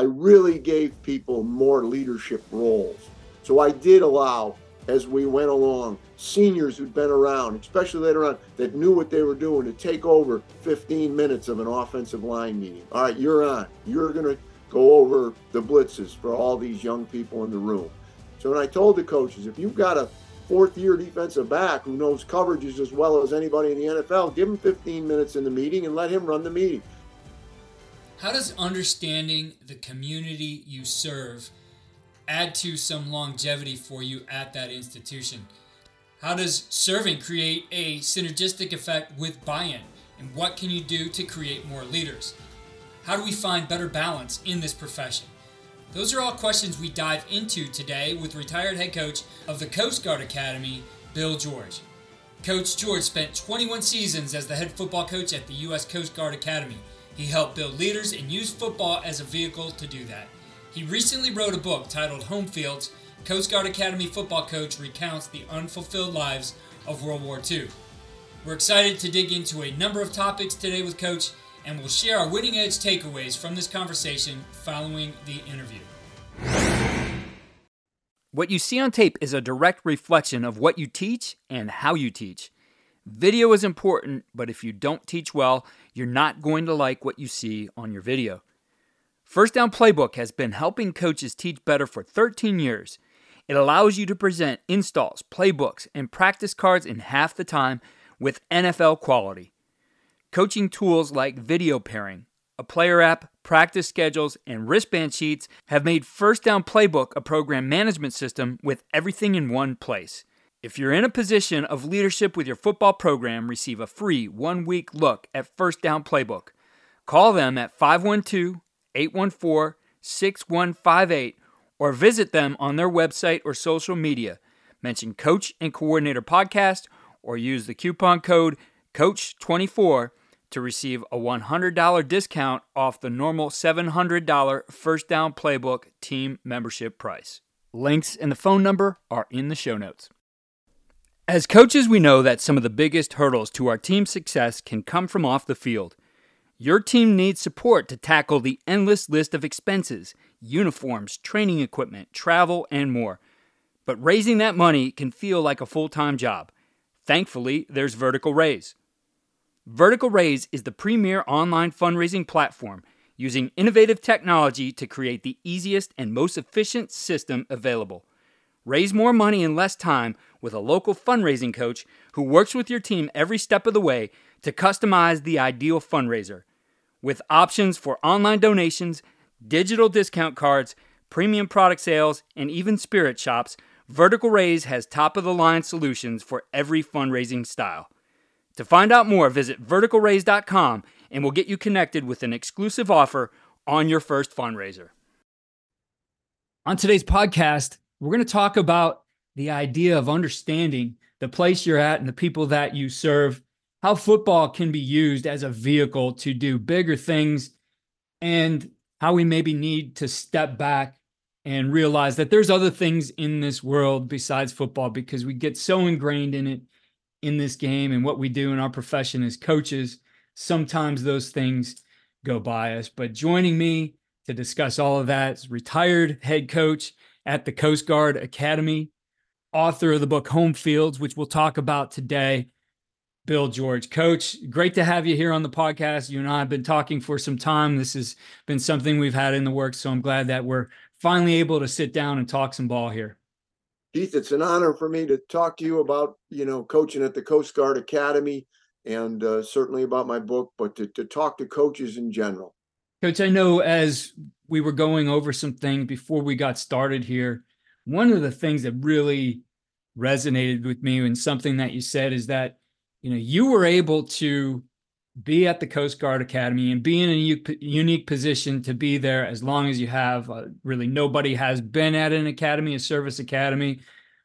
I really gave people more leadership roles. So I did allow, as we went along, seniors who'd been around, especially later on, that knew what they were doing to take over 15 minutes of an offensive line meeting. All right, you're on. You're going to go over the blitzes for all these young people in the room. So when I told the coaches, if you've got a fourth year defensive back who knows coverages as well as anybody in the NFL, give him 15 minutes in the meeting and let him run the meeting. How does understanding the community you serve add to some longevity for you at that institution? How does serving create a synergistic effect with buy in? And what can you do to create more leaders? How do we find better balance in this profession? Those are all questions we dive into today with retired head coach of the Coast Guard Academy, Bill George. Coach George spent 21 seasons as the head football coach at the U.S. Coast Guard Academy. He helped build leaders and used football as a vehicle to do that. He recently wrote a book titled Home Fields Coast Guard Academy football coach recounts the unfulfilled lives of World War II. We're excited to dig into a number of topics today with Coach, and we'll share our winning edge takeaways from this conversation following the interview. What you see on tape is a direct reflection of what you teach and how you teach. Video is important, but if you don't teach well, you're not going to like what you see on your video. First Down Playbook has been helping coaches teach better for 13 years. It allows you to present installs, playbooks, and practice cards in half the time with NFL quality. Coaching tools like video pairing, a player app, practice schedules, and wristband sheets have made First Down Playbook a program management system with everything in one place. If you're in a position of leadership with your football program, receive a free one week look at First Down Playbook. Call them at 512 814 6158 or visit them on their website or social media. Mention Coach and Coordinator Podcast or use the coupon code COACH24 to receive a $100 discount off the normal $700 First Down Playbook team membership price. Links and the phone number are in the show notes. As coaches, we know that some of the biggest hurdles to our team's success can come from off the field. Your team needs support to tackle the endless list of expenses uniforms, training equipment, travel, and more. But raising that money can feel like a full time job. Thankfully, there's Vertical Raise. Vertical Raise is the premier online fundraising platform using innovative technology to create the easiest and most efficient system available. Raise more money in less time with a local fundraising coach who works with your team every step of the way to customize the ideal fundraiser. With options for online donations, digital discount cards, premium product sales, and even spirit shops, Vertical Raise has top of the line solutions for every fundraising style. To find out more, visit verticalraise.com and we'll get you connected with an exclusive offer on your first fundraiser. On today's podcast, we're going to talk about the idea of understanding the place you're at and the people that you serve, how football can be used as a vehicle to do bigger things, and how we maybe need to step back and realize that there's other things in this world besides football because we get so ingrained in it in this game and what we do in our profession as coaches. Sometimes those things go by us. But joining me to discuss all of that is retired head coach at the Coast Guard Academy, author of the book Home Fields, which we'll talk about today. Bill George. Coach, great to have you here on the podcast. You and I have been talking for some time. This has been something we've had in the works, so I'm glad that we're finally able to sit down and talk some ball here. Keith, it's an honor for me to talk to you about, you know, coaching at the Coast Guard Academy and uh, certainly about my book, but to, to talk to coaches in general. Coach, I know as we were going over some things before we got started here, one of the things that really resonated with me and something that you said is that, you know, you were able to be at the Coast Guard Academy and be in a unique position to be there as long as you have. Uh, really, nobody has been at an academy, a service academy,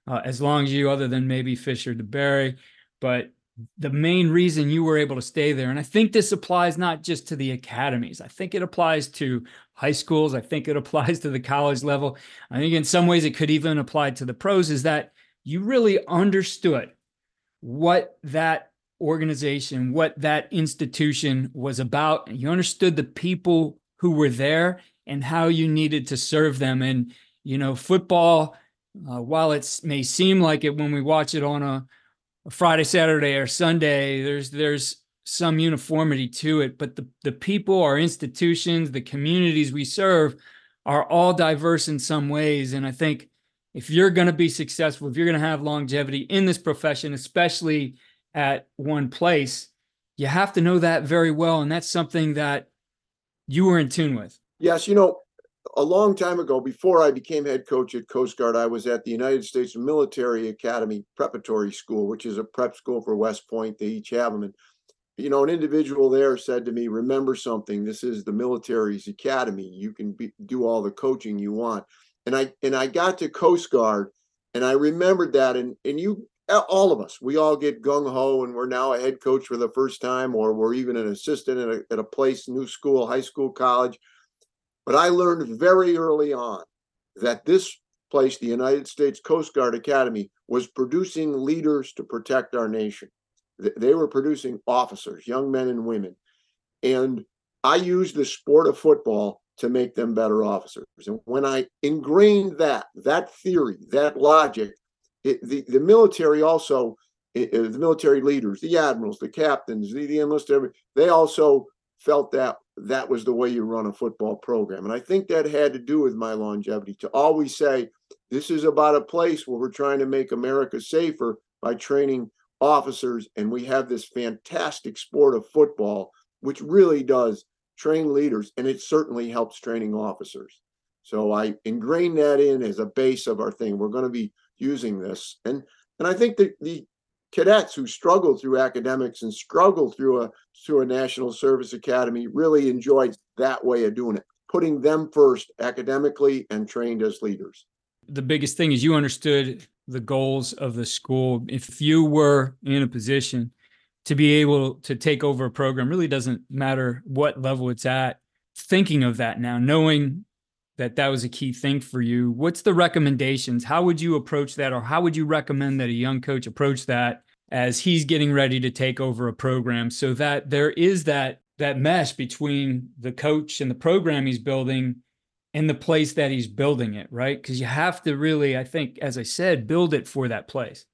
uh, as long as you, other than maybe Fisher DeBerry. But the main reason you were able to stay there, and I think this applies not just to the academies, I think it applies to high schools, I think it applies to the college level. I think in some ways it could even apply to the pros, is that you really understood what that organization, what that institution was about. And You understood the people who were there and how you needed to serve them. And, you know, football, uh, while it may seem like it when we watch it on a, a Friday, Saturday, or Sunday, there's, there's, some uniformity to it, but the, the people, our institutions, the communities we serve are all diverse in some ways. And I think if you're going to be successful, if you're going to have longevity in this profession, especially at one place, you have to know that very well. And that's something that you were in tune with. Yes, you know, a long time ago, before I became head coach at Coast Guard, I was at the United States Military Academy Preparatory School, which is a prep school for West Point. They each have them. And, you know, an individual there said to me, Remember something, this is the military's academy. You can be, do all the coaching you want and I and I got to Coast Guard, and I remembered that, and and you, all of us, we all get gung ho, and we're now a head coach for the first time, or we're even an assistant at a, at a place, new school, high school, college. But I learned very early on that this place, the United States Coast Guard Academy, was producing leaders to protect our nation. They were producing officers, young men and women, and I used the sport of football to make them better officers. And when I ingrained that, that theory, that logic, it, the, the military also, it, the military leaders, the admirals, the captains, the, the enlisted, they also felt that that was the way you run a football program. And I think that had to do with my longevity to always say, this is about a place where we're trying to make America safer by training officers. And we have this fantastic sport of football, which really does train leaders, and it certainly helps training officers. So I ingrained that in as a base of our thing. We're going to be using this, and and I think that the cadets who struggle through academics and struggle through a through a national service academy really enjoyed that way of doing it, putting them first academically and trained as leaders. The biggest thing is you understood the goals of the school. If you were in a position to be able to take over a program really doesn't matter what level it's at. Thinking of that now, knowing that that was a key thing for you, what's the recommendations? How would you approach that, or how would you recommend that a young coach approach that as he's getting ready to take over a program, so that there is that that mesh between the coach and the program he's building and the place that he's building it, right? Because you have to really, I think, as I said, build it for that place.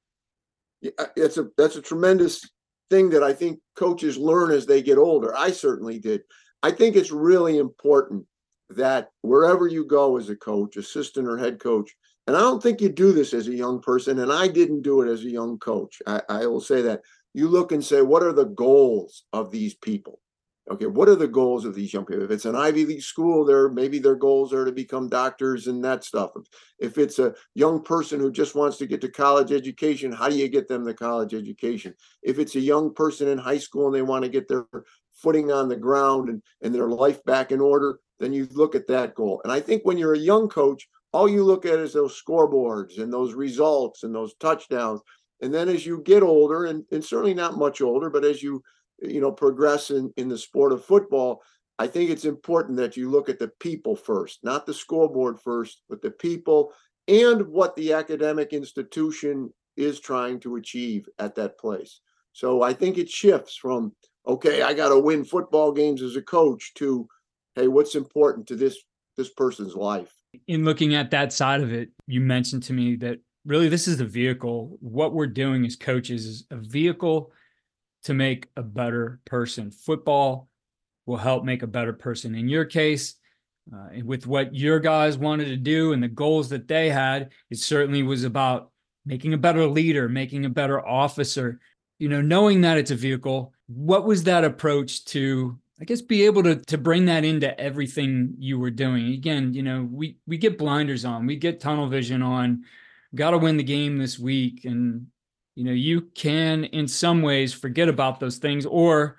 Yeah, it's a that's a tremendous thing that I think coaches learn as they get older. I certainly did. I think it's really important that wherever you go as a coach, assistant or head coach, and I don't think you do this as a young person, and I didn't do it as a young coach. I, I will say that. You look and say, what are the goals of these people? okay what are the goals of these young people? If it's an ivy league school there maybe their goals are to become doctors and that stuff. If it's a young person who just wants to get to college education how do you get them the college education? If it's a young person in high school and they want to get their footing on the ground and, and their life back in order then you look at that goal. And i think when you're a young coach all you look at is those scoreboards and those results and those touchdowns. And then as you get older and, and certainly not much older but as you you know progress in, in the sport of football i think it's important that you look at the people first not the scoreboard first but the people and what the academic institution is trying to achieve at that place. So i think it shifts from okay i got to win football games as a coach to hey what's important to this this person's life in looking at that side of it you mentioned to me that really this is the vehicle what we're doing as coaches is a vehicle to make a better person. Football will help make a better person. In your case, uh, with what your guys wanted to do and the goals that they had, it certainly was about making a better leader, making a better officer. You know, knowing that it's a vehicle, what was that approach to I guess be able to to bring that into everything you were doing. Again, you know, we we get blinders on, we get tunnel vision on, got to win the game this week, and you know you can in some ways forget about those things or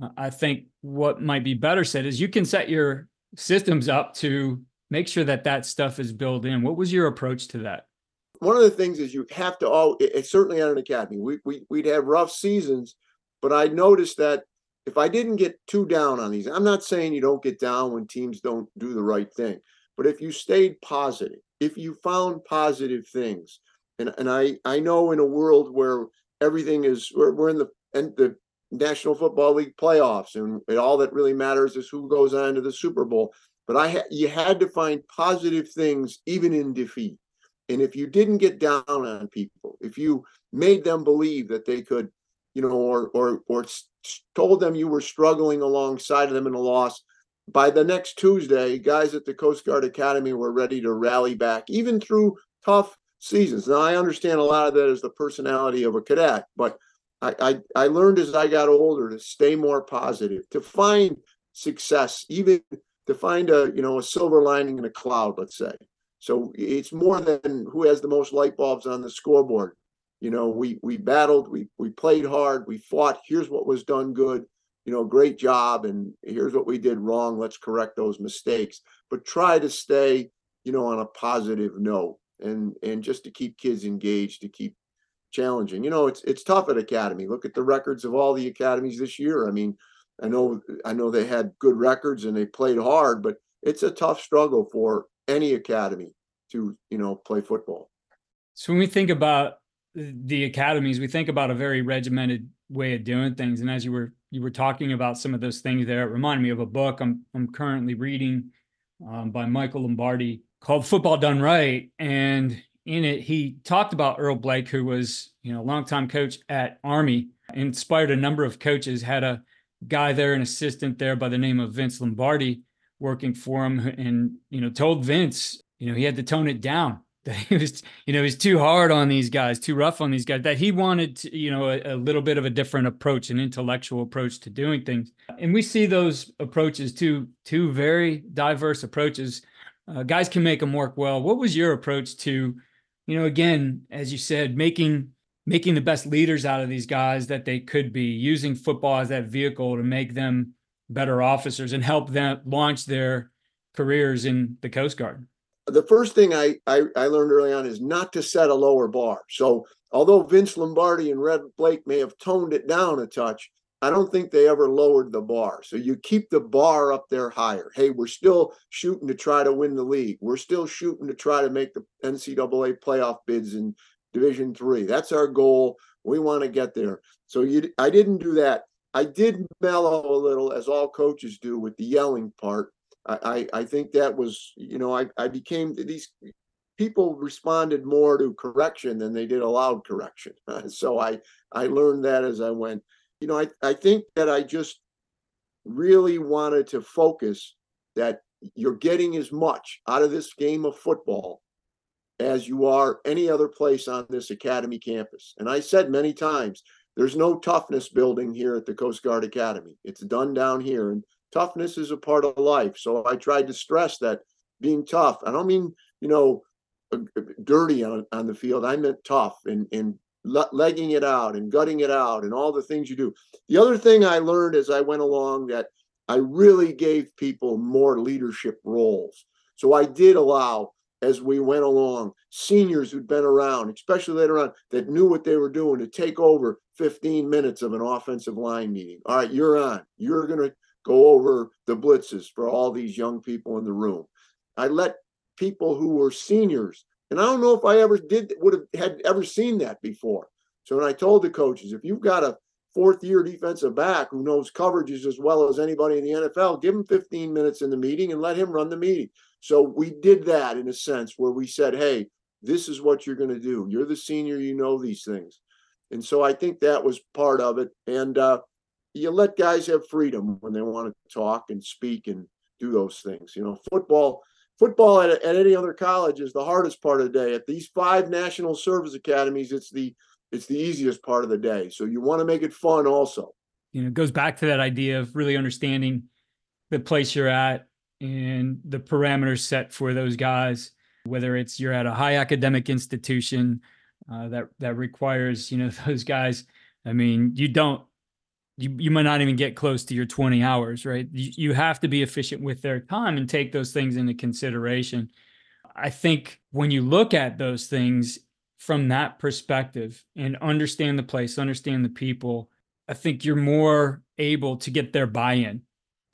uh, i think what might be better said is you can set your systems up to make sure that that stuff is built in. What was your approach to that? One of the things is you have to all it's certainly at an academy. We, we, we'd have rough seasons but i noticed that if i didn't get too down on these i'm not saying you don't get down when teams don't do the right thing but if you stayed positive if you found positive things and and I I know in a world where everything is we're, we're in the and the National Football League playoffs, and, and all that really matters is who goes on to the Super Bowl. But I ha- you had to find positive things even in defeat. And if you didn't get down on people, if you made them believe that they could, you know, or or or told them you were struggling alongside of them in a loss, by the next Tuesday, guys at the Coast Guard Academy were ready to rally back, even through tough seasons. Now I understand a lot of that is the personality of a cadet, but I, I, I learned as I got older to stay more positive, to find success, even to find a you know a silver lining in a cloud, let's say. So it's more than who has the most light bulbs on the scoreboard. You know, we we battled, we we played hard, we fought. Here's what was done good. You know, great job, and here's what we did wrong. Let's correct those mistakes. But try to stay, you know, on a positive note, and and just to keep kids engaged, to keep challenging. You know, it's it's tough at academy. Look at the records of all the academies this year. I mean, I know I know they had good records and they played hard, but it's a tough struggle for any academy to you know play football. So when we think about the academies, we think about a very regimented way of doing things. And as you were you were talking about some of those things there, it reminded me of a book I'm I'm currently reading um, by Michael Lombardi called Football Done Right, and in it he talked about Earl Blaik, who was you know a longtime coach at Army, inspired a number of coaches, had a guy there, an assistant there by the name of Vince Lombardi working for him and you know told Vince you know he had to tone it down that he was you know he's too hard on these guys too rough on these guys that he wanted to, you know a, a, little bit of a different approach an intellectual approach to doing things. And we see those approaches two two very diverse approaches. Uh, guys can make them work well. What was your approach to you know again as you said making making the best leaders out of these guys that they could be using football as that vehicle to make them better officers and help them launch their careers in the Coast Guard? The first thing I, I, I learned early on is not to set a lower bar. So although Vince Lombardi and Red Blaik may have toned it down a touch, I don't think they ever lowered the bar. So you keep the bar up there higher. Hey, we're still shooting to try to win the league. We're still shooting to try to make the NCAA playoff bids in Division Three. That's our goal. We want to get there. So you, I didn't do that. I did mellow a little, as all coaches do, with the yelling part. I, I, think that was, you know, I, I became these people responded more to correction than they did a loud correction. so I, I learned that as I went. You know, I, I think that I just really wanted to focus that you're getting as much out of this game of football as you are any other place on this academy campus. And I said many times, there's no toughness building here at the Coast Guard Academy. It's done down here, and toughness is a part of life. So I tried to stress that being tough. I don't mean you know uh, uh, dirty on, on the field. I meant tough and and legging it out and gutting it out and all the things you do. The other thing I learned as I went along that I really gave people more leadership roles. So I did allow as we went along. Seniors who'd been around, especially later on, that knew what they were doing to take over 15 minutes of an offensive line meeting. All right, you're on. You're going to go over the blitzes for all these young people in the room. I let people who were seniors, and I don't know if I ever did would have had ever seen that before. So when I told the coaches, if you've got a fourth year defensive back who knows coverages as well as anybody in the NFL, give him 15 minutes in the meeting and let him run the meeting. So we did that in a sense where we said, hey, this is what you're going to do. You're the senior, you know these things. And so I think that was part of it. And uh, you let guys have freedom when they want to talk and speak and do those things. You know, football, football at, at any other college is the hardest part of the day. At these five national service academies, it's the it's the easiest part of the day. So you want to make it fun also. You know, it goes back to that idea of really understanding the place you're at and the parameters set for those guys, whether it's you're at a high academic institution uh, that that requires you know those guys. I mean, you don't you, you might not even get close to your 20 hours, right? You, you have to be efficient with their time and take those things into consideration. I think when you look at those things from that perspective and understand the place, understand the people, I think you're more able to get their buy in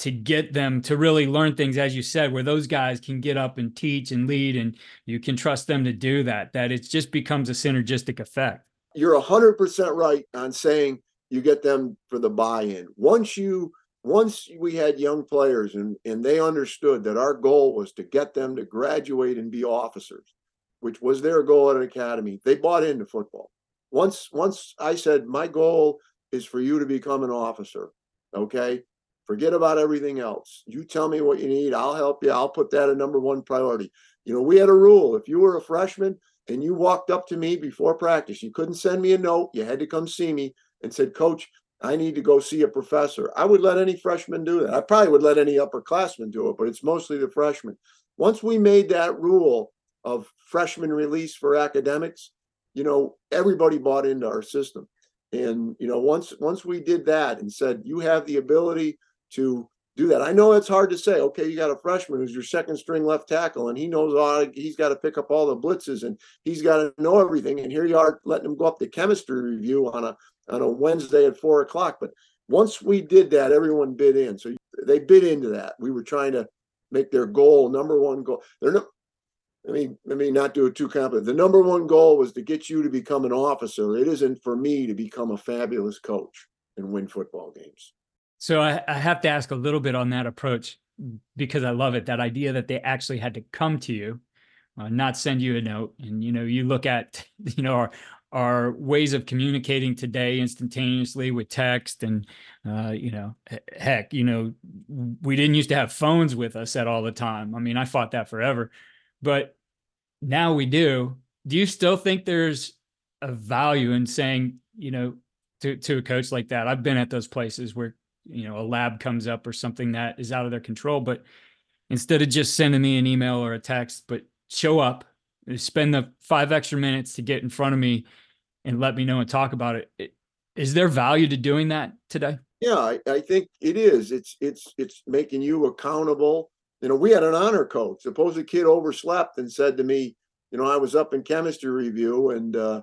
to get them to really learn things as you said where those guys can get up and teach and lead and you can trust them to do that that it just becomes a synergistic effect you're 100% right on saying you get them for the buy-in. Once you once we had young players and and they understood that our goal was to get them to graduate and be officers, which was their goal at an academy, they bought into football. Once once I said my goal is for you to become an officer, okay? Forget about everything else. You tell me what you need, I'll help you. I'll put that a number one priority. You know, we had a rule if you were a freshman and you walked up to me before practice, you couldn't send me a note, you had to come see me and said, Coach, I need to go see a professor. I would let any freshman do that. I probably would let any upperclassman do it, but it's mostly the freshmen. Once we made that rule of freshman release for academics, you know, everybody bought into our system. And you know, once once we did that and said you have the ability to do that. I know it's hard to say. Okay, you got a freshman who's your second string left tackle, and he knows all. He's got to pick up all the blitzes, and he's got to know everything. And here you are letting him go up the chemistry review on a on a Wednesday at four o'clock. But once we did that, everyone bid in. So they bid into that. We were trying to make their goal number one goal. They're no. Let me let me not do it too complicated. The number one goal was to get you to become an officer. It isn't for me to become a fabulous coach and win football games. So I, I have to ask a little bit on that approach because I love it. That idea that they actually had to come to you, uh, not send you a note. And you know, you look at you know our our ways of communicating today instantaneously with text and uh, you know heck you know we didn't used to have phones with us at all the time. I mean i fought that forever. But now we do. Do you still think there's a value in saying you know to, to a coach like that? I've been at those places where you know a lab comes up or something that is out of their control but instead of just sending me an email or a text but show up spend the five extra minutes to get in front of me and let me know and talk about it is there value to doing that today yeah I, I think it is it's it's it's making you accountable you know we had an honor code. suppose a kid overslept and said to me you know i was up in chemistry review and uh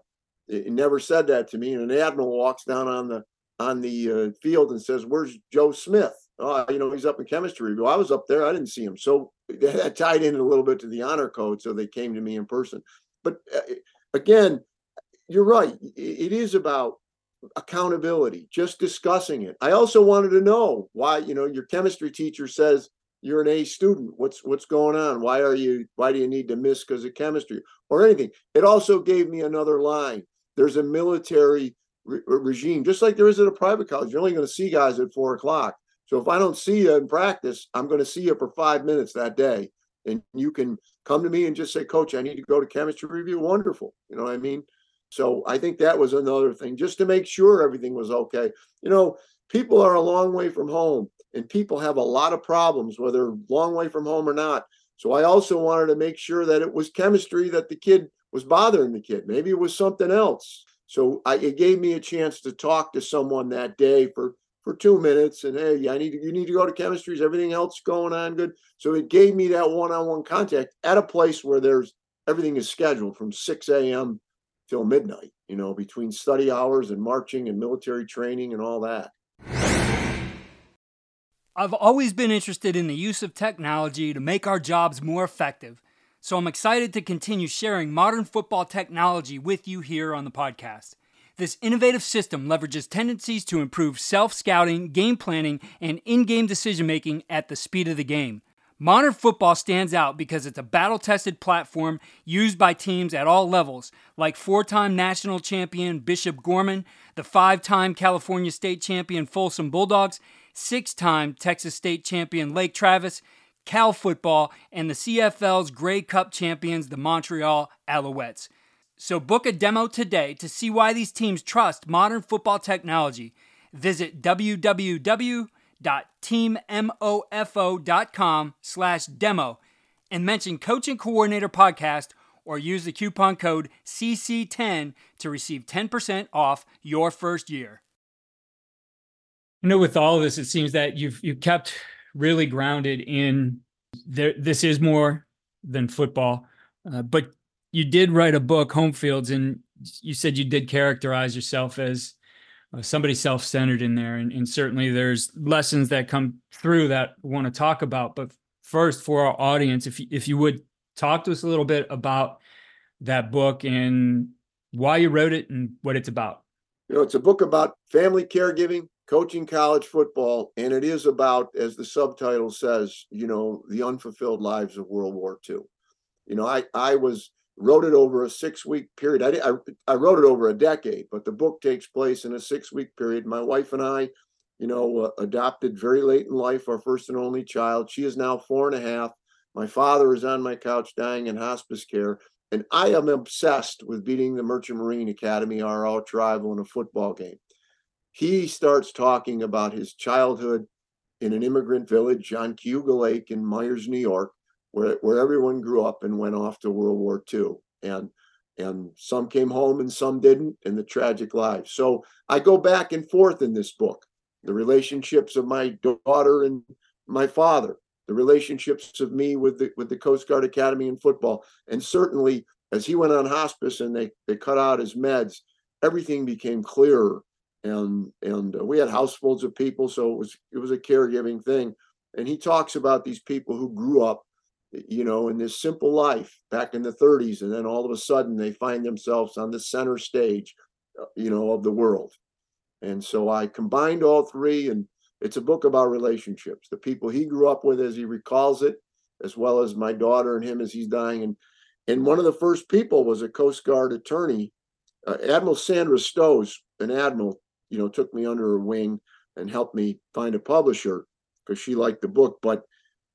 never said that to me and an admiral walks down on the on the uh, field and says, "Where's Joe Smith?" Oh, you know, he's up in chemistry review. I was up there. I didn't see him. So that tied in a little bit to the honor code. So they came to me in person. But uh, again, you're right. It is about accountability, just discussing it. I also wanted to know why, you know, your chemistry teacher says you're an A student. What's what's going on? Why are you why do you need to miss because of chemistry or anything? It also gave me another line. There's a military re- regime, just like there is at a private college. You're only going to see guys at four o'clock. So if I don't see you in practice, I'm going to see you for five minutes that day. And you can come to me and just say, Coach, I need to go to chemistry review. Wonderful. You know what I mean? So I think that was another thing, just to make sure everything was okay. You know, people are a long way from home and people have a lot of problems, whether long way from home or not. So I also wanted to make sure that it was chemistry that the kid was bothering the kid. Maybe it was something else. So I, it gave me a chance to talk to someone that day for for two minutes and hey i need to you need to go to chemistry. Is everything else going on good? So it gave me that one-on-one contact at a place where there's everything is scheduled from 6 a.m till midnight you know between study hours and marching and military training and all that. I've always been interested in the use of technology to make our jobs more effective. So i'm excited to continue sharing modern football technology with you here on the podcast this innovative system leverages tendencies to improve self scouting, game planning, and in game decision making at the speed of the game. Modern football stands out because it's a battle tested platform used by teams at all levels, like four time national champion Bishop Gorman, the five time California state champion Folsom Bulldogs, six time Texas state champion Lake Travis, Cal football, and the CFL's Grey Cup champions, the Montreal Alouettes. So book a demo today to see why these teams trust modern football technology. Visit www.teammofo.com slash demo and mention Coach and Coordinator Podcast or use the coupon code CC10 to receive 10% off your first year. You know, with all of this, it seems that you've you've kept really grounded in there. This is more than football, uh, but you did write a book, Home Fields, and you said you did characterize yourself as uh, somebody self-centered in there, and, and certainly there's lessons that come through that want to talk about. But first, for our audience, if you, if you would talk to us a little bit about that book and why you wrote it and what it's about. You know, it's a book about family caregiving, coaching college football, and it is about, as the subtitle says, you know, the unfulfilled lives of World War II. You know, I I was wrote it over a six week period. I, I I wrote it over a decade, but the book takes place in a six week period. My wife and I, you know, uh, adopted very late in life our first and only child. She is now four and a half. My father is on my couch dying in hospice care. And I am obsessed with beating the Merchant Marine Academy, our arch rival, in a football game. He starts talking about his childhood in an immigrant village on Cayuga Lake in Myers, New York, where, where everyone grew up and went off to World War II. And and some came home and some didn't, and the tragic lives. So I go back and forth in this book. The relationships of my daughter and my father, the relationships of me with the with the Coast Guard Academy and football, and certainly as he went on hospice and they they cut out his meds, everything became clearer. And and uh, we had households of people, so it was it was a caregiving thing. And he talks about these people who grew up, you know, in this simple life back in the 30s, and then all of a sudden they find themselves on the center stage, uh, you know, of the world. And so I combined all three and it's a book about relationships, the people he grew up with as he recalls it, as well as my daughter and him as he's dying. And and one of the first people was a Coast Guard attorney, uh, Admiral Sandra Stosz, an admiral, you know, took me under her wing and helped me find a publisher because she liked the book. But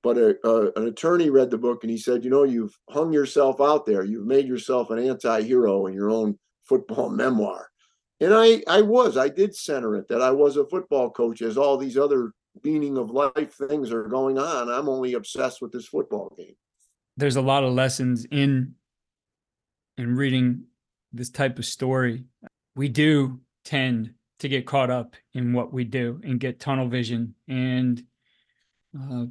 but a, a, an attorney read the book and he said, you know, you've hung yourself out there. You've made yourself an anti-hero in your own football memoir and I I was I did center it that I was a football coach as all these other meaning of life things are going on. I'm only obsessed with this football game. There's a lot of lessons in in reading this type of story. We do tend to get caught up in what we do and get tunnel vision and uh,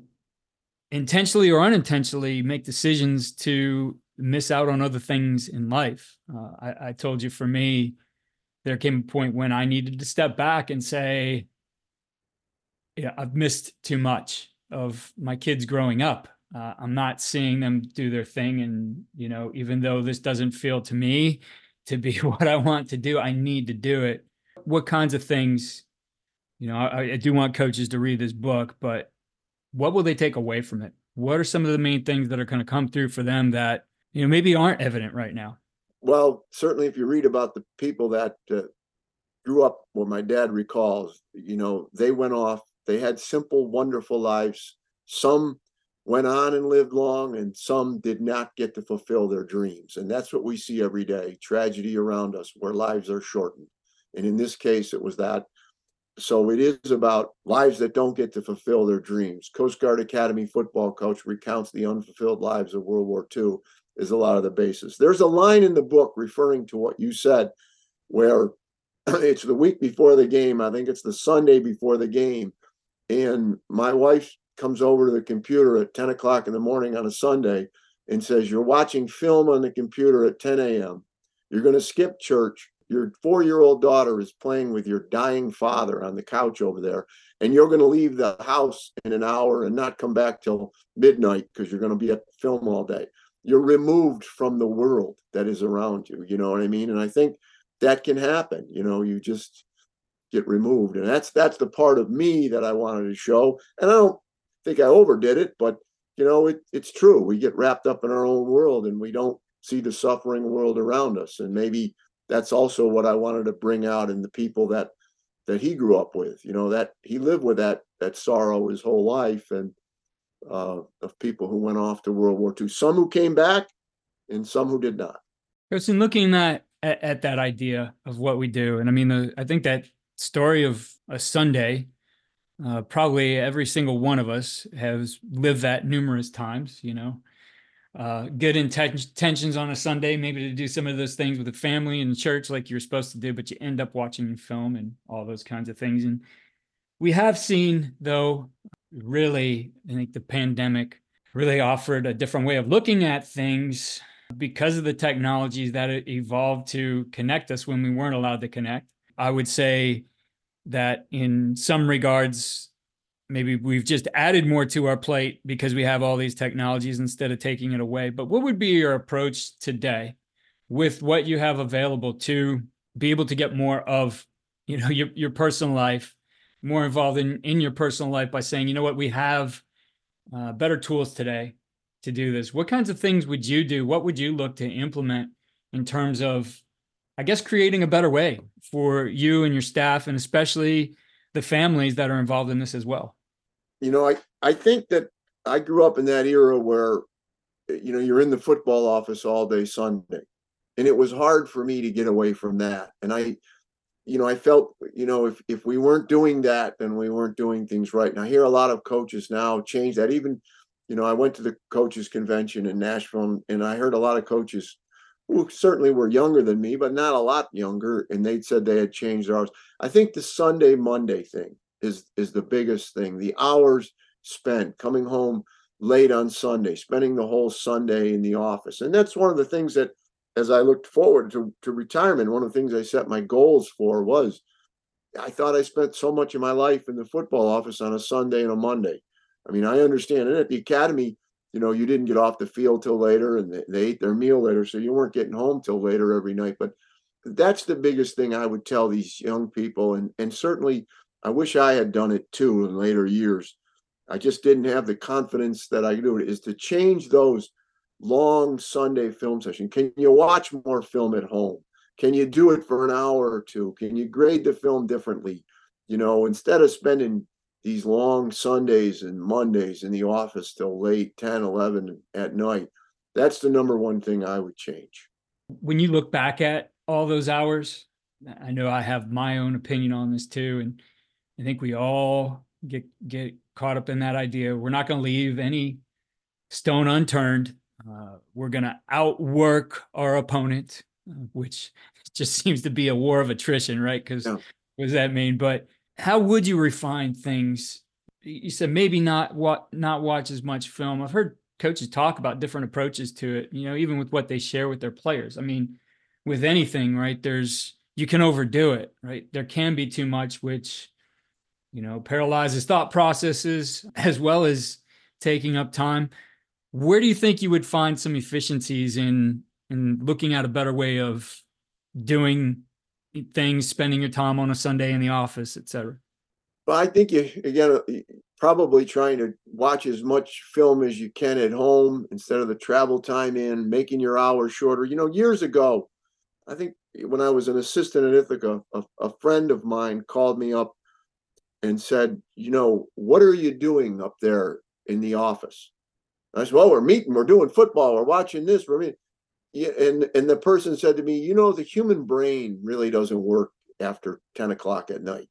intentionally or unintentionally make decisions to miss out on other things in life. Uh, I, I told you for me, there came a point when I needed to step back and say, yeah, I've missed too much of my kids growing up. Uh, I'm not seeing them do their thing. And, you know, even though this doesn't feel to me to be what I want to do, I need to do it. What kinds of things, you know, I, I do want coaches to read this book, but what will they take away from it? What are some of the main things that are going to come through for them that, you know, maybe aren't evident right now? well, certainly if you read about the people that uh, grew up, what my dad recalls, you know, they went off, they had simple, wonderful lives. Some went on and lived long, and some did not get to fulfill their dreams. And that's what we see every day tragedy around us where lives are shortened. And in this case, it was that. So it is about lives that don't get to fulfill their dreams. Coast Guard Academy football coach recounts the unfulfilled lives of World War II is a lot of the basis. There's a line in the book referring to what you said, where it's the week before the game. I think it's the Sunday before the game. And my wife comes over to the computer at 10 o'clock in the morning on a Sunday and says, You're watching film on the computer at 10 a.m. You're going to skip church. Your four year old daughter is playing with your dying father on the couch over there. And you're going to leave the house in an hour and not come back till midnight because you're going to be at film all day. You're removed from the world that is around you you know what i mean? And i think that can happen you know you just get removed. And that's that's the part of me that i wanted to show. And i don't think i overdid it but you know it, it's true. We get wrapped up in our own world and we don't see the suffering world around us. And maybe that's also what i wanted to bring out in the people that that he grew up with you know that he lived with that that sorrow his whole life and uh, of people who went off to World War II. Some who came back, and some who did not. Kirsten, looking at, at, at that idea of what we do, and I mean, the, I think that story of a Sunday, uh, probably every single one of us has lived that numerous times. You know, uh, good intentions on a Sunday, maybe to do some of those things with the family and church like you're supposed to do, but you end up watching film and all those kinds of things. And we have seen, though, really, I think the pandemic really offered a different way of looking at things because of the technologies that evolved to connect us when we weren't allowed to connect. I would say that in some regards, maybe we've just added more to our plate because we have all these technologies instead of taking it away. But what would be your approach today with what you have available to be able to get more of you know your your personal life, more involved in in your personal life by saying, you know what, we have uh, better tools today to do this. What kinds of things would you do? What would you look to implement in terms of, I guess, creating a better way for you and your staff, and especially the families that are involved in this as well? You know, I I think that I grew up in that era where, you know, you're in the football office all day Sunday, and it was hard for me to get away from that. And I, you know, I felt, you know, if if we weren't doing that, then we weren't doing things right. And I hear a lot of coaches now change that. Even, you know, I went to the coaches convention in Nashville, and I heard a lot of coaches who certainly were younger than me, but not a lot younger, and they said they had changed hours. I think the Sunday Monday thing is is the biggest thing. The hours spent coming home late on Sunday, spending the whole Sunday in the office, and that's one of the things that as I looked forward to, to retirement, one of the things I set my goals for was I thought I spent so much of my life in the football office on a Sunday and a Monday. I mean, I understand at the academy, you know, you didn't get off the field till later and they, they ate their meal later. So you weren't getting home till later every night. But that's the biggest thing I would tell these young people. And, and certainly I wish I had done it too in later years. I just didn't have the confidence that I could do it is to change those long Sunday film session? Can you watch more film at home? Can you do it for an hour or two? Can you grade the film differently? You know, instead of spending these long Sundays and Mondays in the office till late 10, 11 at night, that's the number one thing I would change. When you look back at all those hours, I know I have my own opinion on this too. And I think we all get get caught up in that idea. We're not going to leave any stone unturned uh, we're going to outwork our opponent, uh, which just seems to be a war of attrition, right? Because yeah. what does that mean? But how would you refine things? You said maybe not what not watch as much film. I've heard coaches talk about different approaches to it. You know, even with what they share with their players. I mean, with anything, right? There's you can overdo it, right? There can be too much, which you know paralyzes thought processes as well as taking up time where do you think you would find some efficiencies in in looking at a better way of doing things, spending your time on a Sunday in the office, et cetera? Well, I think you again probably trying to watch as much film as you can at home instead of the travel time in, making your hours shorter. You know, years ago, I think when I was an assistant at Ithaca, a, a friend of mine called me up and said, "You know, what are you doing up there in the office?" I said, well, we're meeting, we're doing football, we're watching this, we're meeting. And and the person said to me, you know, the human brain really doesn't work after 10 o'clock at night.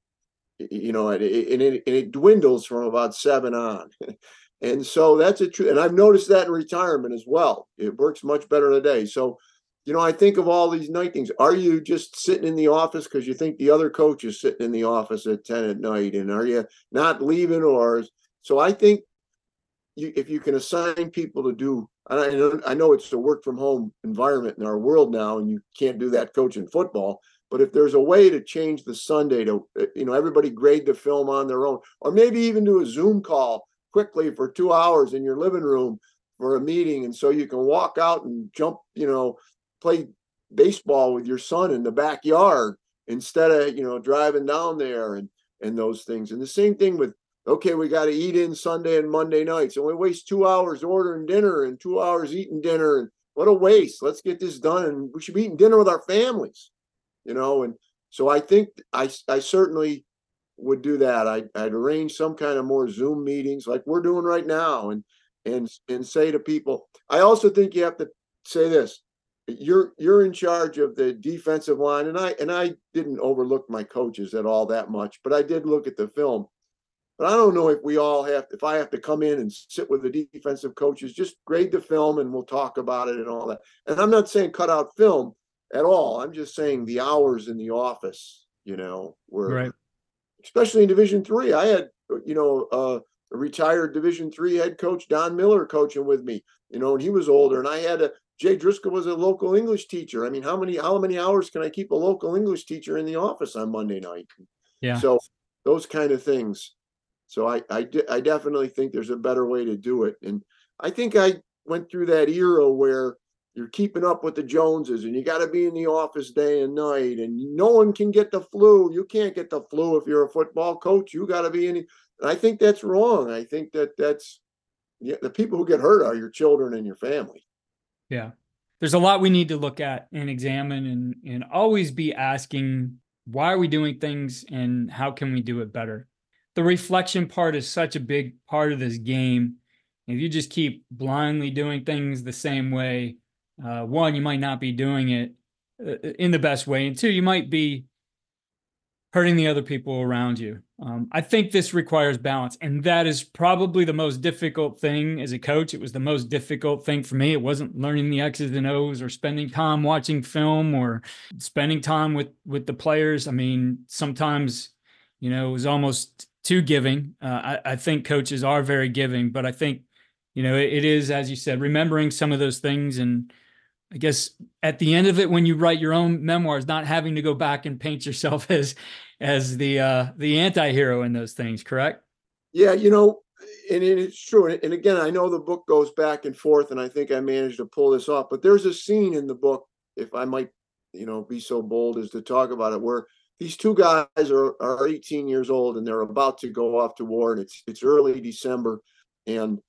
You know, and it, and it, and it dwindles from about seven on. and so that's a true, and I've noticed that in retirement as well. It works much better in the day. So, you know, I think of all these night things. Are you just sitting in the office because you think the other coach is sitting in the office at 10 at night? And are you not leaving or so I think you, if you can assign people to do, and I know, I know it's a work from home environment in our world now, and you can't do that coaching football. But if there's a way to change the Sunday to, uh, you know, everybody grade the film on their own, or maybe even do a Zoom call quickly for two hours in your living room for a meeting, and so you can walk out and jump, you know, play baseball with your son in the backyard instead of you know driving down there and and those things. And the same thing with okay, we got to eat in Sunday and Monday nights, and we waste two hours ordering dinner and two hours eating dinner. And what a waste! Let's get this done, and we should be eating dinner with our families, you know. And so I think I I certainly would do that. I'd, I'd arrange some kind of more Zoom meetings like we're doing right now, and and and say to people. I also think you have to say this. You're you're in charge of the defensive line, and I and I didn't overlook my coaches at all that much, but I did look at the film but I don't know if we all have, if I have to come in and sit with the defensive coaches, just grade the film and we'll talk about it and all that. And I'm not saying cut out film at all. I'm just saying the hours in the office, you know, were right. especially in Division Three. I had, you know, uh, a retired Division Three head coach Don Miller coaching with me, you know, and he was older, and I had a Jay Driscoll was a local English teacher. I mean, how many how many hours can I keep a local English teacher in the office on Monday night? Yeah. So those kind of things. So I, I, I definitely think there's a better way to do it. And I think I went through that era where you're keeping up with the Joneses and you got to be in the office day and night and no one can get the flu. You can't get the flu if you're a football coach. You got to be in. And I think that's wrong. I think that that's yeah, the people who get hurt are your children and your family. Yeah. There's a lot we need to look at and examine and and always be asking why are we doing things and how can we do it better? The reflection part is such a big part of this game. If you just keep blindly doing things the same way, uh, one, you might not be doing it uh, in the best way, and two, you might be hurting the other people around you. Um, I think this requires balance, and that is probably the most difficult thing as a coach. It was the most difficult thing for me. It wasn't learning the X's and O's or spending time watching film or spending time with with the players. I mean, sometimes, you know, it was almost too giving. Uh, I, I think coaches are very giving, but I think, you know, it, it is as you said, remembering some of those things and I guess at the end of it, when you write your own memoirs, not having to go back and paint yourself as as the uh, the anti-hero in those things, correct? Yeah, you know, and it's true. And again, I know the book goes back and forth, and I think I managed to pull this off. But there's a scene in the book, if I might, you know, be so bold as to talk about it, where these two guys are, are 18 years old and they're about to go off to war, and it's it's early December, and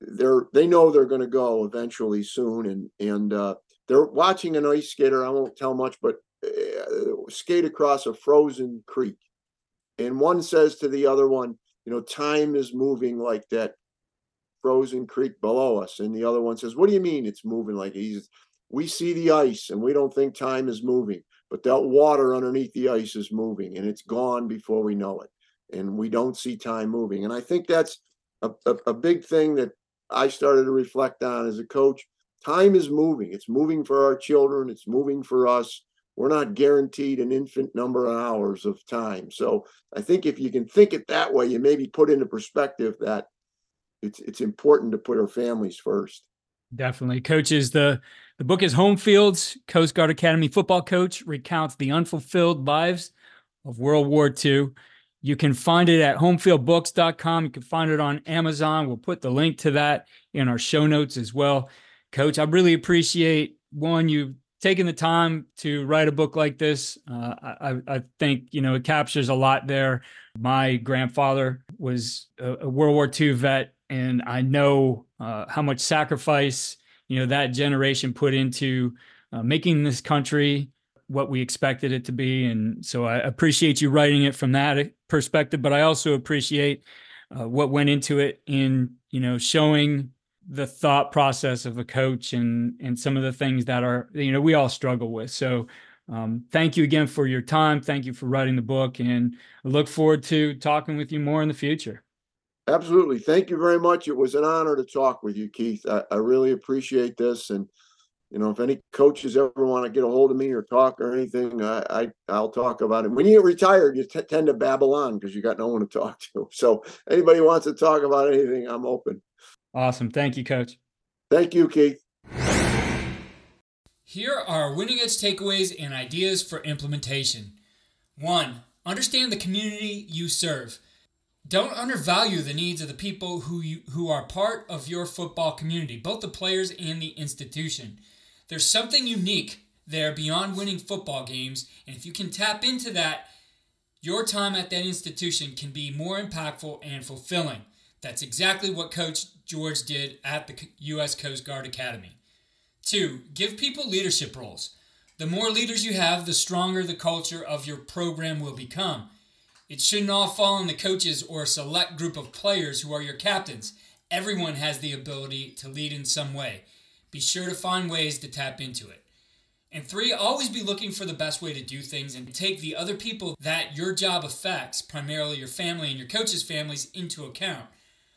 they're they know they're going to go eventually soon, and and uh, they're watching an ice skater. I won't tell much, but uh, skate across a frozen creek. And one says to the other one, you know, time is moving like that frozen creek below us. And the other one says, what do you mean it's moving like he's, we see the ice and we don't think time is moving, but that water underneath the ice is moving and it's gone before we know it. And we don't see time moving. And I think that's a, a, a big thing that I started to reflect on as a coach time is moving. It's moving for our children. It's moving for us. We're not guaranteed an infinite number of hours of time. So I think if you can think it that way, you maybe put into perspective that it's it's important to put our families first. Definitely. Coaches, the the book is Home Fields, Coast Guard Academy football coach recounts the unfulfilled lives of World War II. You can find it at homefieldbooks.com. You can find it on Amazon. We'll put the link to that in our show notes as well. Coach, I really appreciate one, you taking the time to write a book like this. Uh, I, I, think, you know, it captures a lot there. My grandfather was a, World War II vet, and I know uh, how much sacrifice, you know, that generation put into uh, making this country what we expected it to be. And so I appreciate you writing it from that perspective, but I also appreciate uh, what went into it in, you know, showing the thought process of a coach and and some of the things that are you know we all struggle with. So um, thank you again for your time. Thank you for writing the book and I look forward to talking with you more in the future. Absolutely. Thank you very much. It was an honor to talk with you keith. I, I really appreciate this and you know if any coaches ever want to get a hold of me or talk or anything i, I will talk about it. When you get retired you t- tend to babble on because you got no one to talk to. So anybody wants to talk about anything i'm open Awesome. Thank you, Coach. Thank you, Keith. Here are winning edge takeaways and ideas for implementation. One, understand the community you serve. Don't undervalue the needs of the people who, you, who are part of your football community, both the players and the institution. There's something unique there beyond winning football games, and if you can tap into that, your time at that institution can be more impactful and fulfilling. That's exactly what Coach George did at the U.S. Coast Guard Academy. Two, give people leadership roles. The more leaders you have, the stronger the culture of your program will become. It shouldn't all fall on the coaches or a select group of players who are your captains. Everyone has the ability to lead in some way. Be sure to find ways to tap into it. And three, always be looking for the best way to do things and take the other people that your job affects, primarily your family and your coaches' families, into account.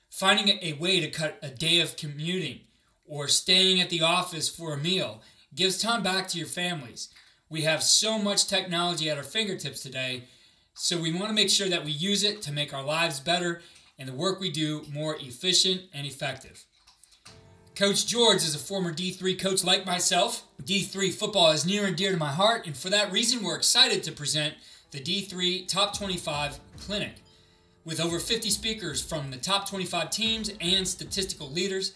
Finding a way to cut a day of commuting or staying at the office for a meal gives time back to your families. We have so much technology at our fingertips today, so we want to make sure that we use it to make our lives better and the work we do more efficient and effective. Coach George is a former D3 coach like myself. D3 football is near and dear to my heart, and for that reason, we're excited to present the D3 Top 25 Clinic. With over 50 speakers from the top 25 teams and statistical leaders,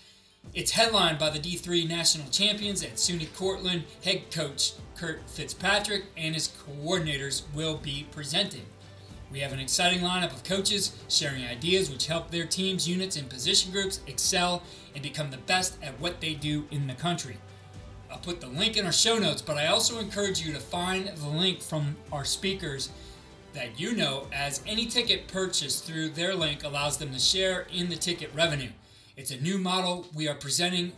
It's headlined by the D3 national champions at SUNY Cortland. Head coach Curt Fitzpatrick and his coordinators will be presenting. We have an exciting lineup of coaches sharing ideas which help their teams, units, and position groups excel and become the best at what they do in the country. I'll put the link in our show notes, but I also encourage you to find the link from our speakers that you know, as any ticket purchased through their link allows them to share in the ticket revenue. It's a new model we are presenting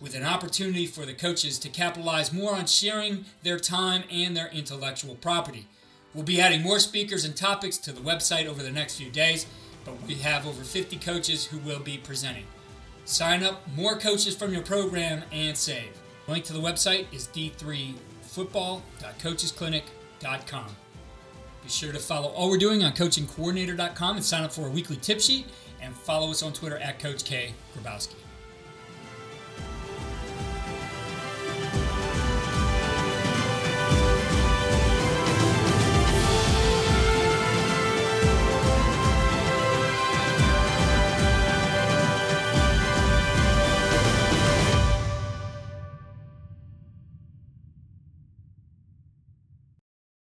with an opportunity for the coaches to capitalize more on sharing their time and their intellectual property. We'll be adding more speakers and topics to the website over the next few days, but we have over 50 coaches who will be presenting. Sign up more coaches from your program and save. Link to the website is d3football.coachesclinic.com. Be sure to follow all we're doing on coachingcoordinator.com and sign up for a weekly tip sheet and follow us on Twitter at Coach K Grabowski.